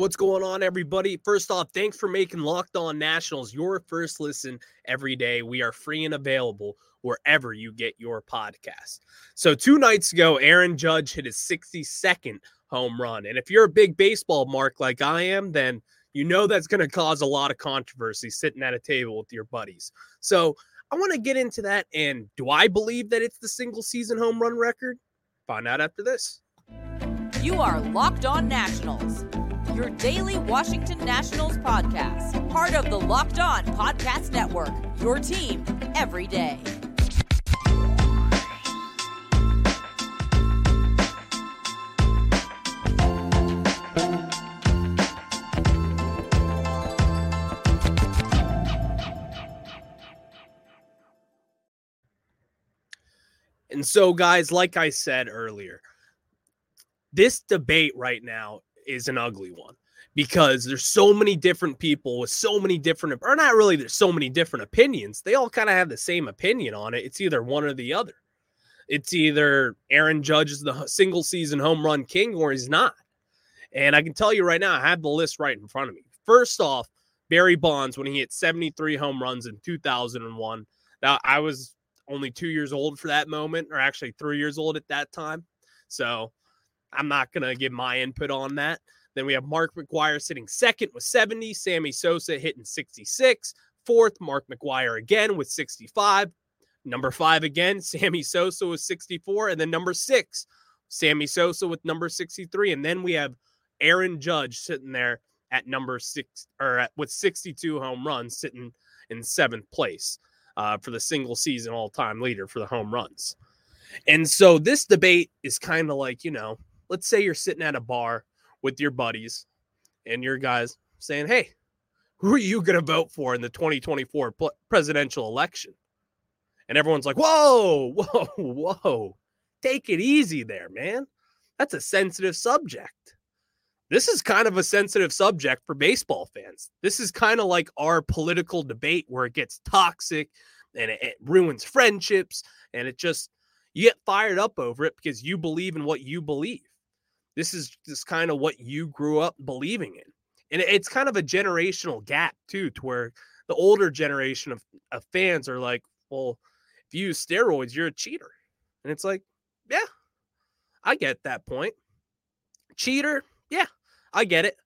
What's going on, everybody? First off, thanks for making Locked On Nationals your first listen every day. We are free and available wherever you get your podcast. So, two nights ago, Aaron Judge hit his 62nd home run. And if you're a big baseball mark like I am, then you know that's going to cause a lot of controversy sitting at a table with your buddies. So, I want to get into that. And do I believe that it's the single season home run record? Find out after this. You are Locked On Nationals your daily Washington Nationals podcast, part of the Locked On Podcast Network, your team every day. And so, guys, like I said earlier, this debate right now is an ugly one because there's so many different people with so many different or not really there's so many different opinions. They all kind of have the same opinion on it. It's either one or the other. It's either aaron judge is the single season home run king or he's not. And i can tell you right now i have the list right in front of me. First off barry bonds when he hit 73 home runs in 2001 now i was only two years old for that moment or actually three years old at that time. So I'm not going to give my input on that. Then we have Mark McGwire sitting second with 70, Sammy Sosa hitting 66, fourth, Mark McGwire again with 65. Number five again, Sammy Sosa with 64. And then number six, Sammy Sosa with number 63. And then we have Aaron Judge sitting there at number six or at, with 62 home runs, sitting in seventh place uh, for the single season all time leader for the home runs. And so this debate is kind of like, you know, let's say you're sitting at a bar with your buddies and your guys saying, Hey, who are you going to vote for in the 2024 presidential election? And everyone's like, Whoa, whoa, whoa. Take it easy there, man. That's a sensitive subject. This is kind of a sensitive subject for baseball fans. This is kind of like our political debate where it gets toxic and it, it ruins friendships and it just you get fired up over it because you believe in what you believe. This is just kind of what you grew up believing in. And it's kind of a generational gap too, to where the older generation of, of fans are like, well, if you use steroids, you're a cheater. And it's like, yeah, I get that point. Cheater, yeah, I get it.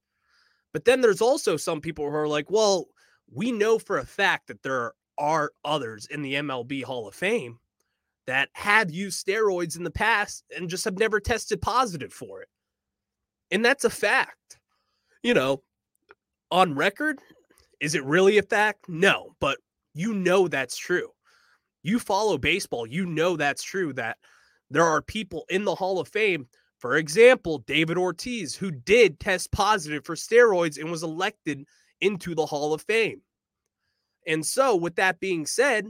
But then there's also some people who are like, well, we know for a fact that there are others in the MLB Hall of Fame that have used steroids in the past and just have never tested positive for it. And that's a fact. You know, on record, is it really a fact? No, but you know that's true. You follow baseball, you know that's true that there are people in the Hall of Fame, for example, David Ortiz, who did test positive for steroids and was elected into the Hall of Fame. And so, with that being said,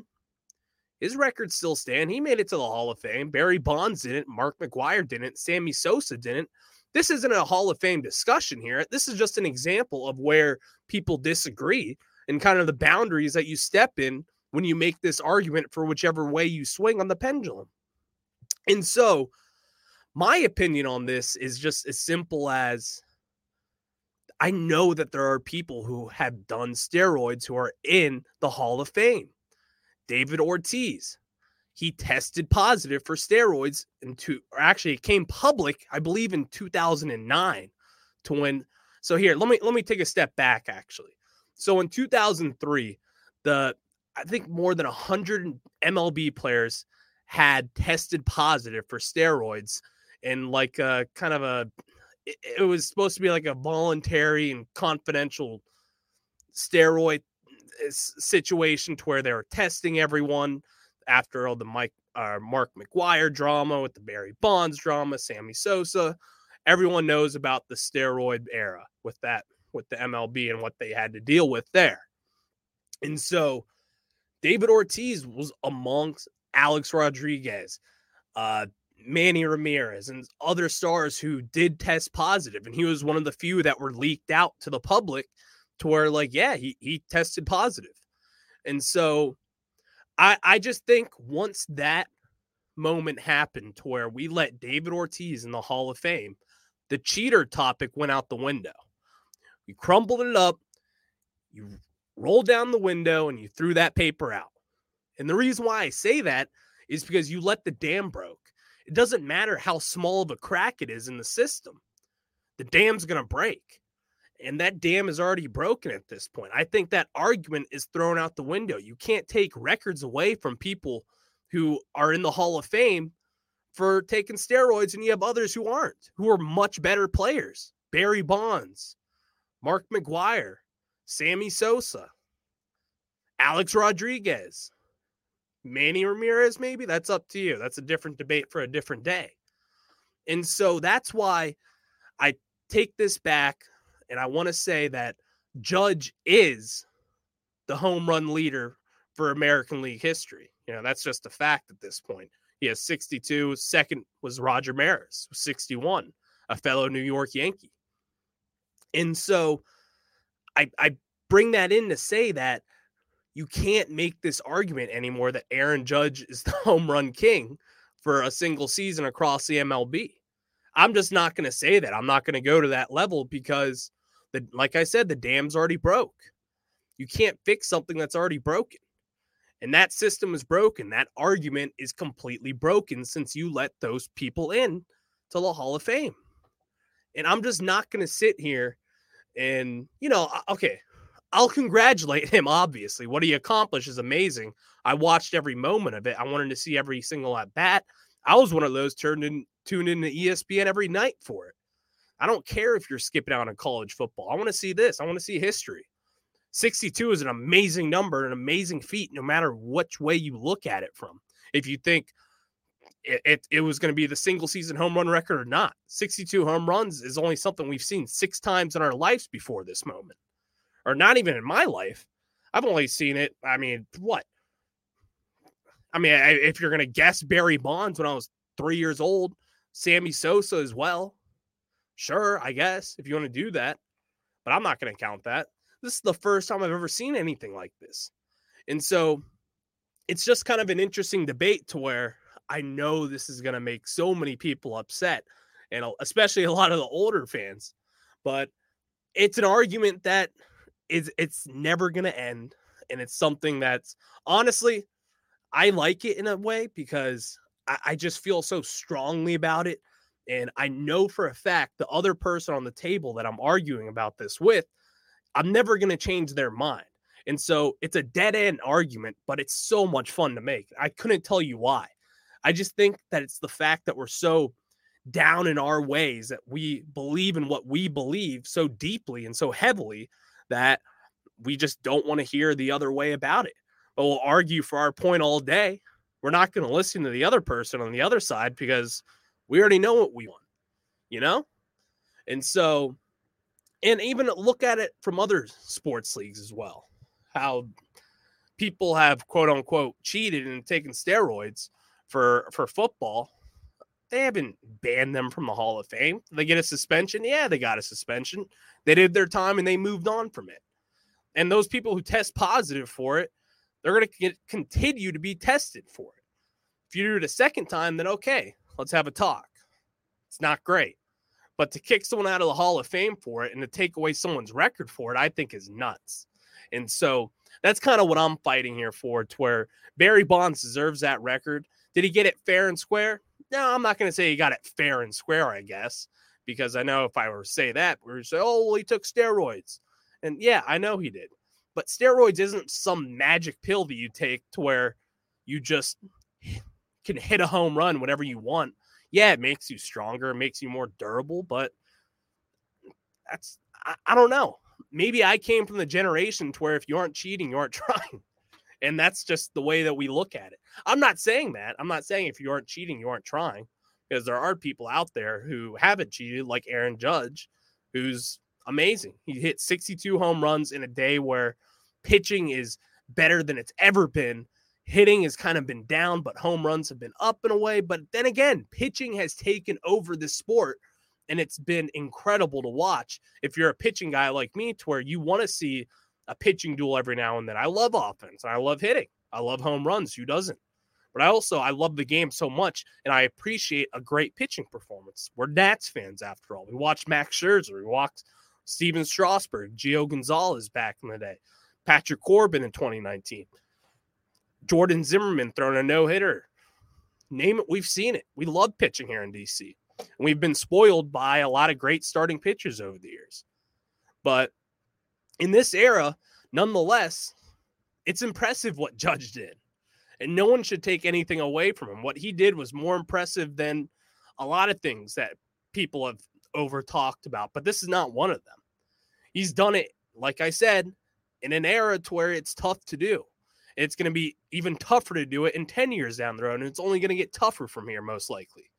his records still stand. He made it to the Hall of Fame. Barry Bonds didn't. Mark McGwire didn't. Sammy Sosa didn't this isn't a Hall of Fame discussion here. This is just an example of where people disagree and kind of the boundaries that you step in when you make this argument for whichever way you swing on the pendulum. And so, my opinion on this is just as simple as I know that there are people who have done steroids who are in the Hall of Fame. David Ortiz, he tested positive for steroids into or actually it came public i believe in 2009 to when so here let me let me take a step back actually. So in 2003 the i think more than 100 mlb players had tested positive for steroids and like a kind of a it, it was supposed to be like a voluntary and confidential steroid eh, situation to where they were testing everyone after all the Mike uh, Mark McGwire drama with the Barry Bonds drama, Sammy Sosa, everyone knows about the steroid era with that with the MLB and what they had to deal with there. And so David Ortiz was amongst Alex Rodriguez, uh, Manny Ramirez, and other stars who did test positive. And he was one of the few that were leaked out to the public to where, like, yeah, he, he tested positive. And so I, I just think once that moment happened to where we let David Ortiz in the Hall of Fame, the cheater topic went out the window. You crumbled it up, you rolled down the window, and you threw that paper out. And the reason why I say that is because you let the dam broke. It doesn't matter how small of a crack it is in the system. The dam's going to break. And that dam is already broken at this point. I think that argument is thrown out the window. You can't take records away from people who are in the Hall of Fame for taking steroids, and you have others who aren't, who are much better players. Barry Bonds, Mark McGwire, Sammy Sosa, Alex Rodriguez, Manny Ramirez, maybe that's up to you. That's a different debate for a different day. And so that's why I take this back and I want to say that Judge is the home run leader for American League history. You know, that's just a fact at this point. He has 62. Second was Roger Maris, 61, a fellow New York Yankee. And so I, I bring that in to say that you can't make this argument anymore that Aaron Judge is the home run king for a single season across the MLB. I'm just not going to say that. I'm not going to go to that level because the like I said the dam's already broke. You can't fix something that's already broken. And that system is broken. That argument is completely broken since you let those people in to the Hall of Fame. And I'm just not going to sit here and, you know, okay, I'll congratulate him, obviously. What he accomplished is amazing. I watched every moment of it. I wanted to see every single at bat. I was one of those turned in, tuned in to ESPN every night for it. I don't care if you're skipping out on college football. I want to see this. I want to see history. 62 is an amazing number, an amazing feat, no matter which way you look at it from. If you think it, it, it was going to be the single season home run record or not, 62 home runs is only something we've seen six times in our lives before this moment or not even in my life. I've only seen it. I mean, what? I mean, if you're going to guess Barry Bonds when I was three years old, Sammy Sosa as well. Sure, I guess if you want to do that, but I'm not going to count that. This is the first time I've ever seen anything like this. And so it's just kind of an interesting debate to where I know this is going to make so many people upset, and especially a lot of the older fans. But it's an argument that is it's never going to end and it's something that's honestly i like it in a way because I, I, just feel so strongly about it and i know for a fact the other person on the table that i'm arguing about this with i'm never going to change their mind and so it's a dead end argument but it's so much fun to make i couldn't tell you why i just think that it's the fact that we're so down in our ways that we believe in what we believe so deeply and so heavily that we just don't want to hear the other way about it. But we'll argue for our point all day. We're not going to listen to the other person on the other side because we already know what we want, you know? And so, and even look at it from other sports leagues as well. How people have quote unquote cheated and taken steroids for for football. They haven't banned them from the Hall of Fame. They get a suspension? Yeah, they got a suspension. They did their time and they moved on from it. And those people who test positive for it, they're going to continue to be tested for it. If you do it a second time, then okay, let's have a talk. It's not great. But to kick someone out of the Hall of Fame for it and to take away someone's record for it, I think is nuts. And so that's kind of what I'm fighting here for, to where Barry Bonds deserves that record. Did he get it fair and square? No, I'm not going to say he got it fair and square, I guess because I know if I were to say that, we would say, oh, well, he took steroids. And yeah, I know he did. But steroids isn't some magic pill that you take to where you just can hit a home run whenever you want. Yeah, it makes you stronger, it makes you more durable, but that's, I, I don't know. Maybe I came from the generation to where if you aren't cheating, you aren't trying. And that's just the way that we look at it. I'm not saying that. I'm not saying if you aren't cheating, you aren't trying because there are people out there who haven't cheated, like Aaron Judge, who's amazing. He hit 62 home runs in a day where pitching is better than it's ever been. Hitting has kind of been down, but home runs have been up and away. But then again, pitching has taken over the sport, and it's been incredible to watch. If you're a pitching guy like me, to where you want to see a pitching duel every now and then. I love offense. I love hitting. I love home runs. Who doesn't? But I also I love the game so much, and I appreciate a great pitching performance. We're Nats fans after all. We watched Max Scherzer. We watched Stephen Strasburg, Gio Gonzalez back in the day, Patrick Corbin in 2019, Jordan Zimmermann throwing a no hitter. Name it, we've seen it. We love pitching here in DC. And we've been spoiled by a lot of great starting pitchers over the years. But in this era, nonetheless, it's impressive what Judge did. And no one should take anything away from him. What he did was more impressive than a lot of things that people have over talked about, but this is not one of them. He's done it, like I said, in an era to where it's tough to do. It's going to be even tougher to do it in 10 years down the road. And it's only going to get tougher from here, most likely.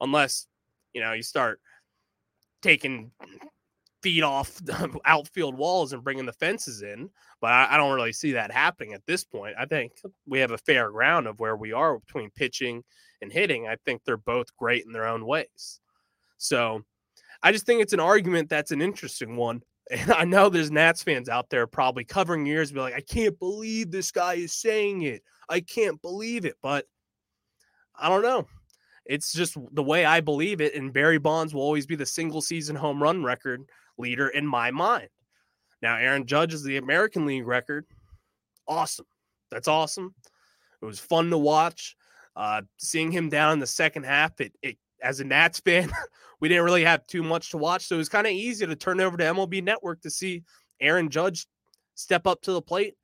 Unless, you know, you start taking feet off the outfield walls and bringing the fences in. But I, I, don't really see that happening at this point. I think we have a fair ground of where we are between pitching and hitting. I think they're both great in their own ways. So I just think it's an argument that's an interesting one. And I know there's Nats fans out there probably covering ears, be like, I can't believe this guy is saying it. I can't believe it. But I don't know. It's just the way I believe it. And Barry Bonds will always be the single season home run record leader in my mind. Now, Aaron Judge is the American League record. Awesome. That's awesome. It was fun to watch. Uh, seeing him down in the second half, it, it as a Nats fan, we didn't really have too much to watch. So it was kind of easy to turn over to MLB Network to see Aaron Judge step up to the plate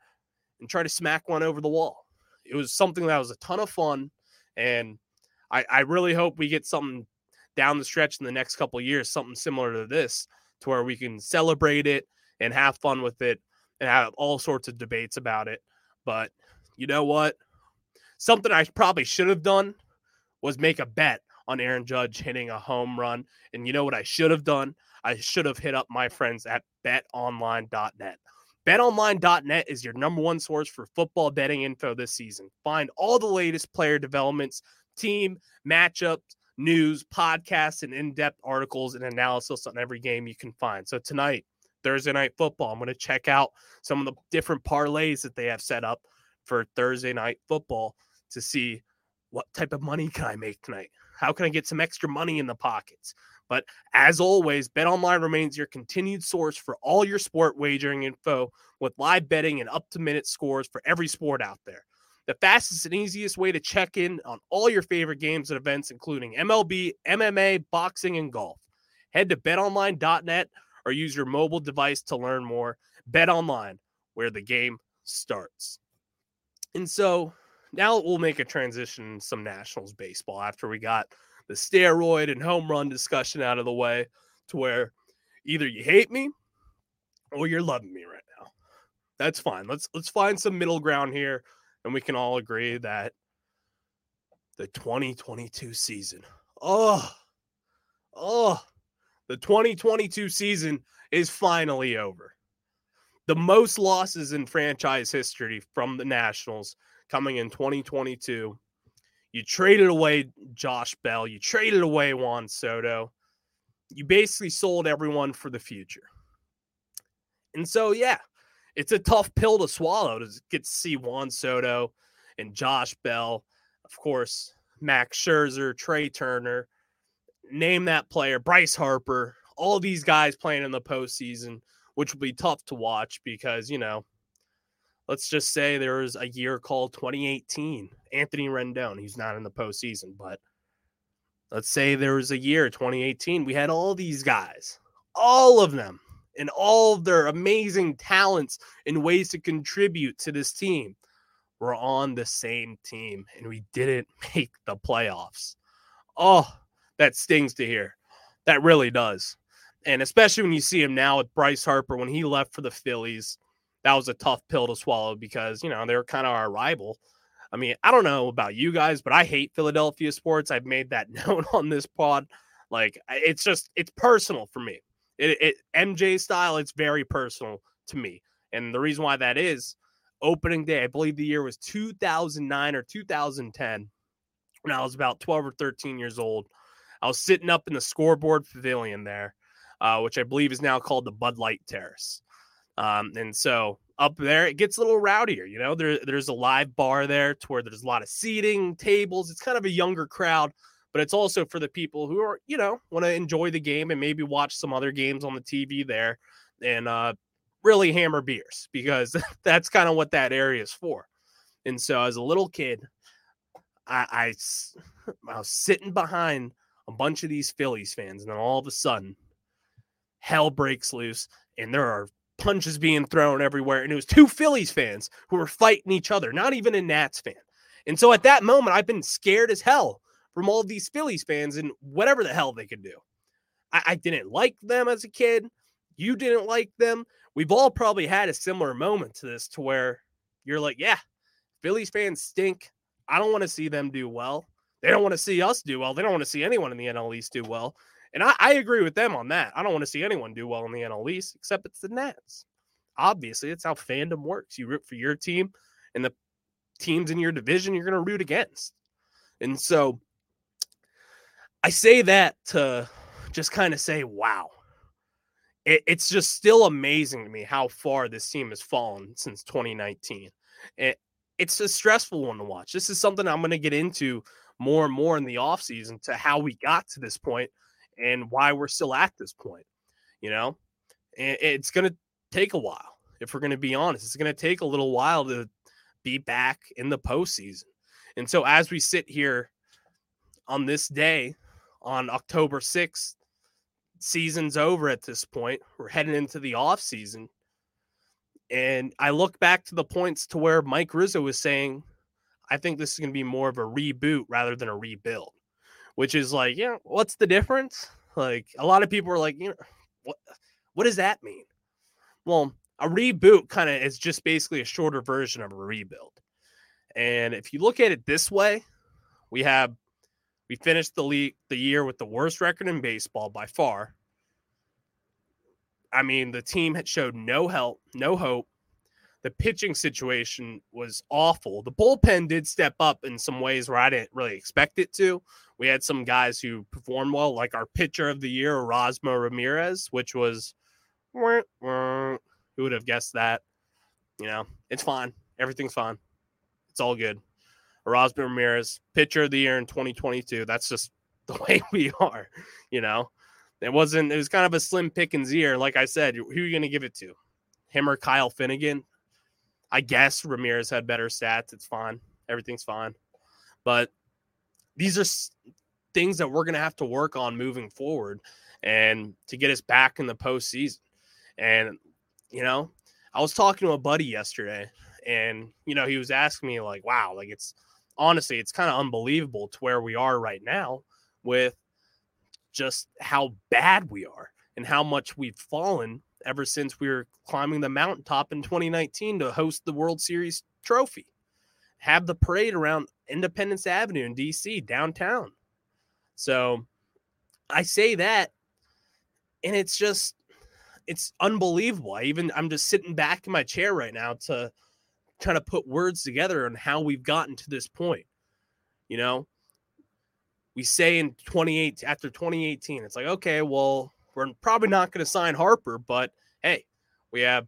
and try to smack one over the wall. It was something that was a ton of fun. And I, I really hope we get something down the stretch in the next couple years, something similar to this, to where we can celebrate it and have fun with it and have all sorts of debates about it. But you know what? Something I probably should have done was make a bet on Aaron Judge hitting a home run. And you know what I should have done? I should have hit up my friends at betonline.net. BetOnline.net is your number one source for football betting info this season. Find all the latest player developments, team matchups, news, podcasts, and in depth articles and analysis on every game you can find. So, tonight, Thursday night football, I'm going to check out some of the different parlays that they have set up for Thursday night football to see what type of money can I make tonight? How can I get some extra money in the pockets? But as always, BetOnline remains your continued source for all your sport wagering info with live betting and up to minute scores for every sport out there. The fastest and easiest way to check in on all your favorite games and events, including MLB, MMA, boxing, and golf. Head to betonline.net or use your mobile device to learn more. BetOnline, where the game starts. And so now we'll make a transition some Nationals baseball after we got the steroid and home run discussion out of the way to where either you hate me or you're loving me right now. That's fine. Let's let's find some middle ground here and we can all agree that the 2022 season. Oh. Oh. The 2022 season is finally over. The most losses in franchise history from the Nationals coming in 2022. You traded away Josh Bell. You traded away Juan Soto. You basically sold everyone for the future. And so, yeah, it's a tough pill to swallow to get to see Juan Soto and Josh Bell, of course, Max Scherzer, Trea Turner, name that player, Bryce Harper, all these guys playing in the postseason, which will be tough to watch because, you know, let's just say there was a year called 2018. Anthony Rendon, he's not in the postseason, but let's say there was a year 2018. We had all these guys, all of them, and all of their amazing talents and ways to contribute to this team were on the same team, and we didn't make the playoffs. Oh, that stings to hear. That really does. And especially when you see him now with Bryce Harper when he left for the Phillies that was a tough pill to swallow because you know they're kind of our rival. I mean, I don't know about you guys, but I hate Philadelphia sports. I've made that known on this pod. Like it's just it's personal for me. It, it MJ style, it's very personal to me. And the reason why that is opening day, I believe the year was 2009 or 2010 when I was about 12 or 13 years old. I was sitting up in the scoreboard pavilion there, uh, which I believe is now called the Bud Light Terrace. Um, and so up there, it gets a little rowdier. You know, there, there's a live bar there to where there's a lot of seating, tables. It's kind of a younger crowd, but it's also for the people who are, you know, want to enjoy the game and maybe watch some other games on the TV there and uh, really hammer beers because that's kind of what that area is for. And so as a little kid, I, I, I was sitting behind a bunch of these Phillies fans, and then all of a sudden, hell breaks loose, and there are punches being thrown everywhere. And it was two Phillies fans who were fighting each other, not even a Nats fan. And so at that moment, I've been scared as hell from all these Phillies fans and whatever the hell they could do. I, I didn't like them as a kid. You didn't like them. We've all probably had a similar moment to this to where you're like, yeah, Phillies fans stink. I don't want to see them do well. They don't want to see us do well. They don't want to see anyone in the NL East do well. And I, I agree with them on that. I don't want to see anyone do well in the NL East except it's the Nats. Obviously, it's how fandom works. You root for your team, and the teams in your division you're going to root against. And so I say that to just kind of say, wow, it, it's just still amazing to me how far this team has fallen since 2019. It, eh, it's a stressful one to watch. This is something I'm going to get into more and more in the offseason to how we got to this point and why we're still at this point. You know, it's going to take a while. If we're going to be honest, it's going to take a little while to be back in the postseason. And so, as we sit here on this day, on October 6th, season's over at this point. We're heading into the off season. And I look back to the points to where Mike Rizzo was saying, I think this is going to be more of a reboot rather than a rebuild, which is like, yeah, what's the difference? Like a lot of people are like, you know, what what does that mean? Well, a reboot kind of is just basically a shorter version of a rebuild. And if you look at it this way, we have we finished the league the year with the worst record in baseball by far. I mean, the team had showed no help, no hope. The pitching situation was awful. The bullpen did step up in some ways where I didn't really expect it to. We had some guys who performed well, like our pitcher of the year, Erasmo Ramirez, which was who would have guessed that? You know, it's fine. Everything's fine. It's all good. Erasmo Ramirez, pitcher of the year in 2022. That's just the way we are, you know. It wasn't. It was kind of a slim pickings year. Like I said, who are you going to give it to? Him or Kyle Finnegan? I guess Ramirez had better stats. It's fine. Everything's fine. But these are things that we're going to have to work on moving forward and to get us back in the postseason. And, you know, I was talking to a buddy yesterday and, you know, he was asking me, like, wow, like it's honestly, it's kind of unbelievable to where we are right now with just how bad we are and how much we've fallen ever since we were climbing the mountaintop in 2019 to host the World Series trophy. Have the parade around Independence Avenue in DC downtown. So I say that and it's just it's unbelievable. I even I'm just sitting back in my chair right now to trying to put words together on how we've gotten to this point. You know, we say in 28 after 2018, it's like, okay, well, we're probably not going to sign Harper, but hey, we have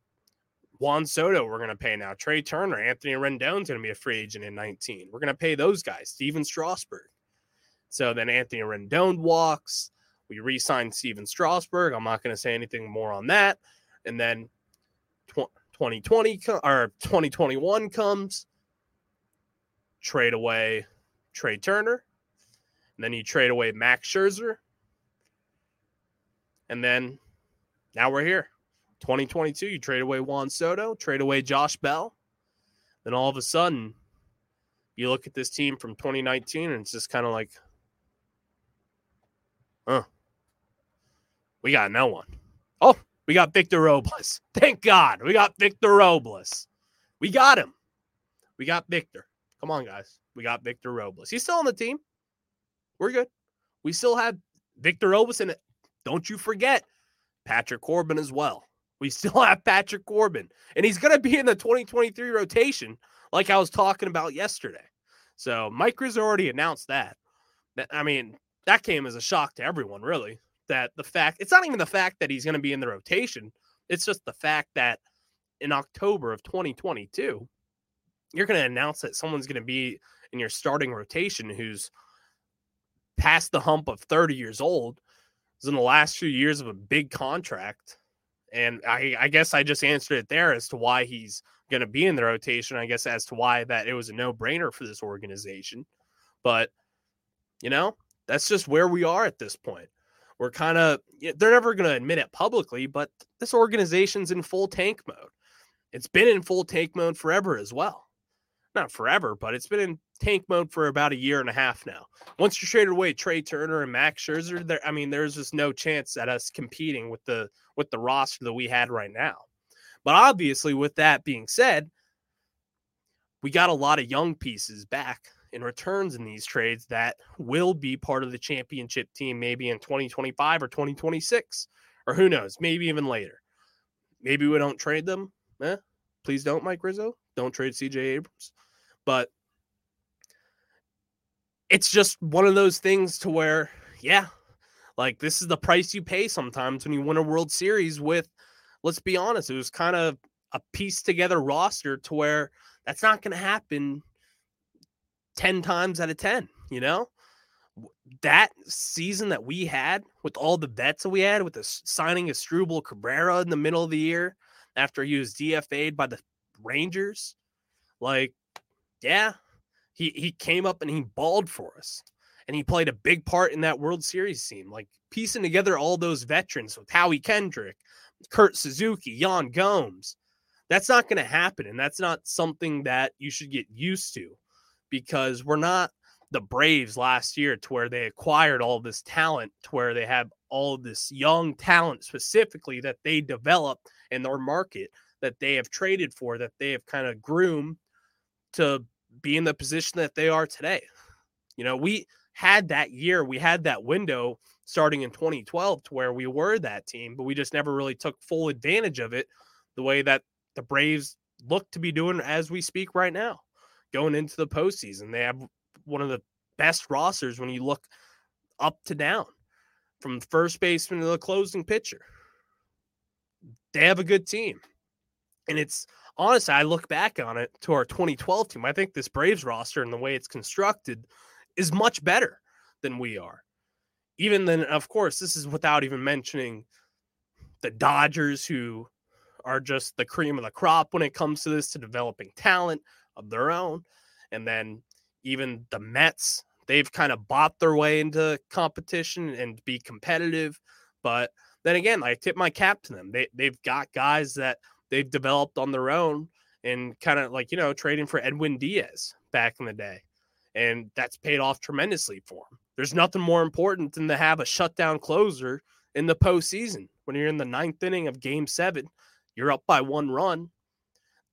Juan Soto we're going to pay now. Trea Turner, Anthony Rendon's going to be a free agent in 19. We're going to pay those guys. Stephen Strasburg. So then Anthony Rendon walks. We re-sign Stephen Strasburg. I'm not going to say anything more on that. And then 2020 or 2021 comes, trade away Trea Turner, and then you trade away Max Scherzer, and then now we're here. 2022, you trade away Juan Soto, trade away Josh Bell. Then all of a sudden, you look at this team from 2019 and it's just kind of like, huh, we got no one. Oh, we got Victor Robles. Thank God. We got Victor Robles. We got him. We got Victor. Come on, guys. We got Victor Robles. He's still on the team. We're good. We still have Victor Robles and don't you forget Patrick Corbin as well. We still have Patrick Corbin, and he's going to be in the 2023 rotation, like I was talking about yesterday. So Mike Rizzo already announced that. I mean, that came as a shock to everyone, really that the fact it's not even the fact that he's going to be in the rotation. It's just the fact that in October of 2022, you're going to announce that someone's going to be in your starting rotation who's past the hump of 30 years old. Is in the last few years of a big contract. And I, I guess I just answered it there as to why he's going to be in the rotation. I guess as to why that it was a no brainer for this organization. But, you know, that's just where we are at this point. We're kind of, they're never going to admit it publicly, but this organization's in full tank mode. It's been in full tank mode forever as well. Not forever, but it's been in tank mode for about a year and a half now. Once you traded away Trea Turner and Max Scherzer, there, I mean, there's just no chance at us competing with the with the roster that we had right now. But obviously, with that being said, we got a lot of young pieces back in returns in these trades that will be part of the championship team maybe in 2025 or 2026 or who knows maybe even later maybe we don't trade them eh, please don't mike rizzo don't trade cj abrams but it's just one of those things to where yeah like this is the price you pay sometimes when you win a world series with let's be honest it was kind of a piece together roster to where that's not going to happen 10 times out of 10, you know? That season that we had with all the vets that we had, with the signing of Asdrubal Cabrera in the middle of the year after he was DFA'd by the Rangers, like, yeah, he, he came up and he balled for us. And he played a big part in that World Series team, like piecing together all those veterans with Howie Kendrick, Kurt Suzuki, Yan Gomes. That's not going to happen. And that's not something that you should get used to because we're not the Braves last year to where they acquired all this talent, to where they have all this young talent specifically that they develop in their market that they have traded for, that they have kind of groomed to be in the position that they are today. You know, we had that year, we had that window starting in 2012 to where we were that team, but we just never really took full advantage of it the way that the Braves look to be doing as we speak right now going into the postseason. They have one of the best rosters when you look up to down, from first baseman to the closing pitcher. They have a good team. And it's honestly, I look back on it to our 2012 team. I think this Braves roster and the way it's constructed is much better than we are. Even then, of course, this is without even mentioning the Dodgers, who are just the cream of the crop when it comes to this to developing talent of their own. And then even the Mets, they've kind of bought their way into competition and be competitive. But then again, I tip my cap to them. They they've got guys that they've developed on their own and kind of like, you know, trading for Edwin Diaz back in the day. And that's paid off tremendously for them. There's nothing more important than to have a shutdown closer in the postseason. When you're in the ninth inning of game seven, you're up by one run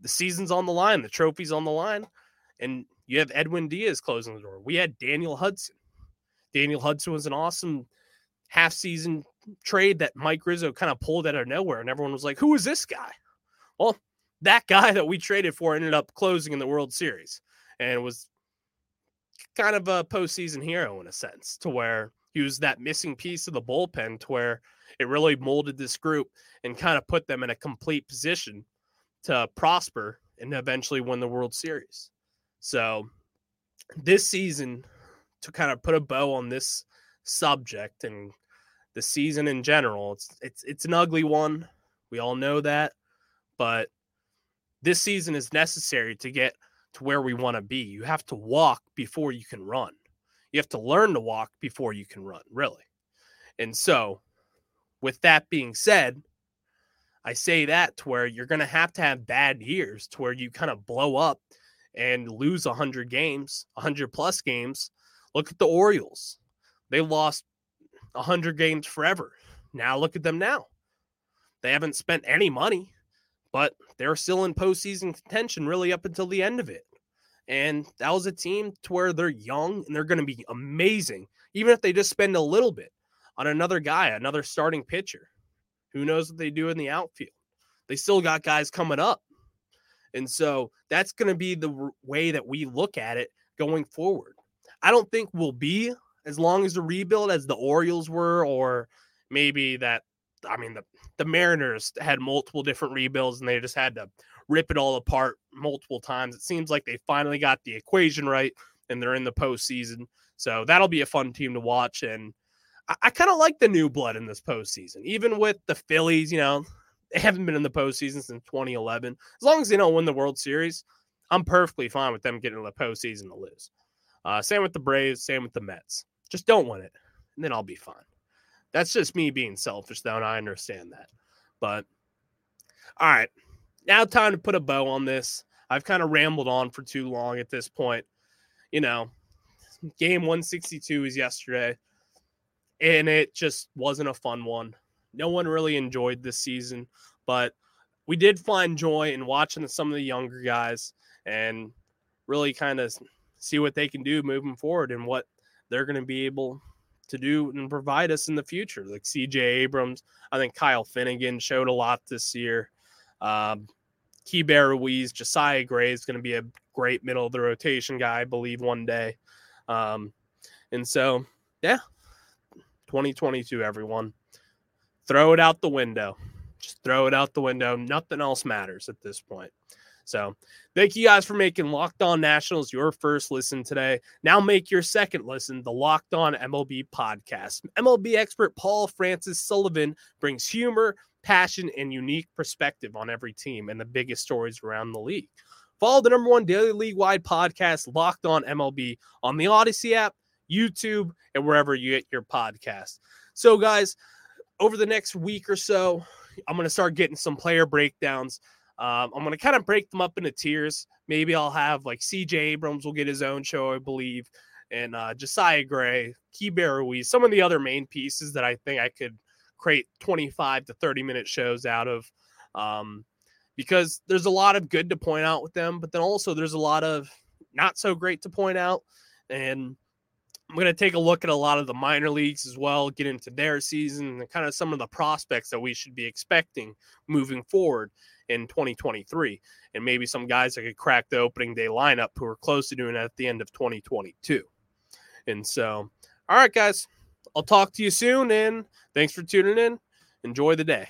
the season's on the line, the trophy's on the line, and you have Edwin Diaz closing the door. We had Daniel Hudson. Daniel Hudson was an awesome half season trade that Mike Rizzo kind of pulled out of nowhere, and everyone was like, Who is this guy? Well, that guy that we traded for ended up closing in the World Series and was kind of a postseason hero in a sense, to where he was that missing piece of the bullpen to where it really molded this group and kind of put them in a complete position to prosper and eventually win the World Series. So this season, to kind of put a bow on this subject and the season in general, it's it's it's an ugly one. We all know that, but this season is necessary to get to where we want to be. You have to walk before you can run. You have to learn to walk before you can run, really. And so, with that being said, I say that to where you're going to have to have bad years to where you kind of blow up and lose 100 games, 100 plus games. Look at the Orioles. They lost 100 games forever. Now look at them now. They haven't spent any money, but they're still in postseason contention really up until the end of it. And that was a team to where they're young and they're going to be amazing, even if they just spend a little bit on another guy, another starting pitcher. Who knows what they do in the outfield? They still got guys coming up. And so that's going to be the way that we look at it going forward. I don't think we'll be as long as the rebuild as the Orioles were, or maybe that. I mean, the, the Mariners had multiple different rebuilds and they just had to rip it all apart multiple times. It seems like they finally got the equation right and they're in the postseason. So that'll be a fun team to watch. And I, I kind of like the new blood in this postseason, even with the Phillies. You know, they haven't been in the postseason since 2011. As long as they don't win the World Series, I'm perfectly fine with them getting in the postseason to lose. Uh, same with the Braves, same with the Mets. Just don't win it, and then I'll be fine. That's just me being selfish, though, and I understand that. But all right, now time to put a bow on this. I've kind of rambled on for too long at this point. You know, game 162 is yesterday, and it just wasn't a fun one. No one really enjoyed this season, but we did find joy in watching some of the younger guys and really kind of see what they can do moving forward and what they're going to be able to do and provide us in the future. Like CJ Abrams, I think Kyle Finnegan showed a lot this year. Um, Keibert Ruiz, Josiah Gray is going to be a great middle of the rotation guy, I believe, one day. Um, and so, yeah, 2022, everyone. Throw it out the window. Just throw it out the window. Nothing else matters at this point. So, thank you guys for making Locked On Nationals your first listen today. Now, make your second listen the Locked On MLB podcast. MLB expert Paul Francis Sullivan brings humor, passion, and unique perspective on every team and the biggest stories around the league. Follow the number one daily league wide podcast, Locked On MLB, on the Odyssey app, YouTube, and wherever you get your podcast. So, guys, over the next week or so, I'm going to start getting some player breakdowns. Um, I'm going to kind of break them up into tiers. Maybe I'll have like CJ Abrams will get his own show, I believe, and uh, Josiah Gray, Keibert Ruiz, some of the other main pieces that I think I could create 25 to 30 minute shows out of. Um, because there's a lot of good to point out with them, but then also there's a lot of not so great to point out. And I'm going to take a look at a lot of the minor leagues as well, get into their season and kind of some of the prospects that we should be expecting moving forward in 2023. And maybe some guys that could crack the opening day lineup who are close to doing it at the end of 2022. And so, all right, guys, I'll talk to you soon. And thanks for tuning in. Enjoy the day.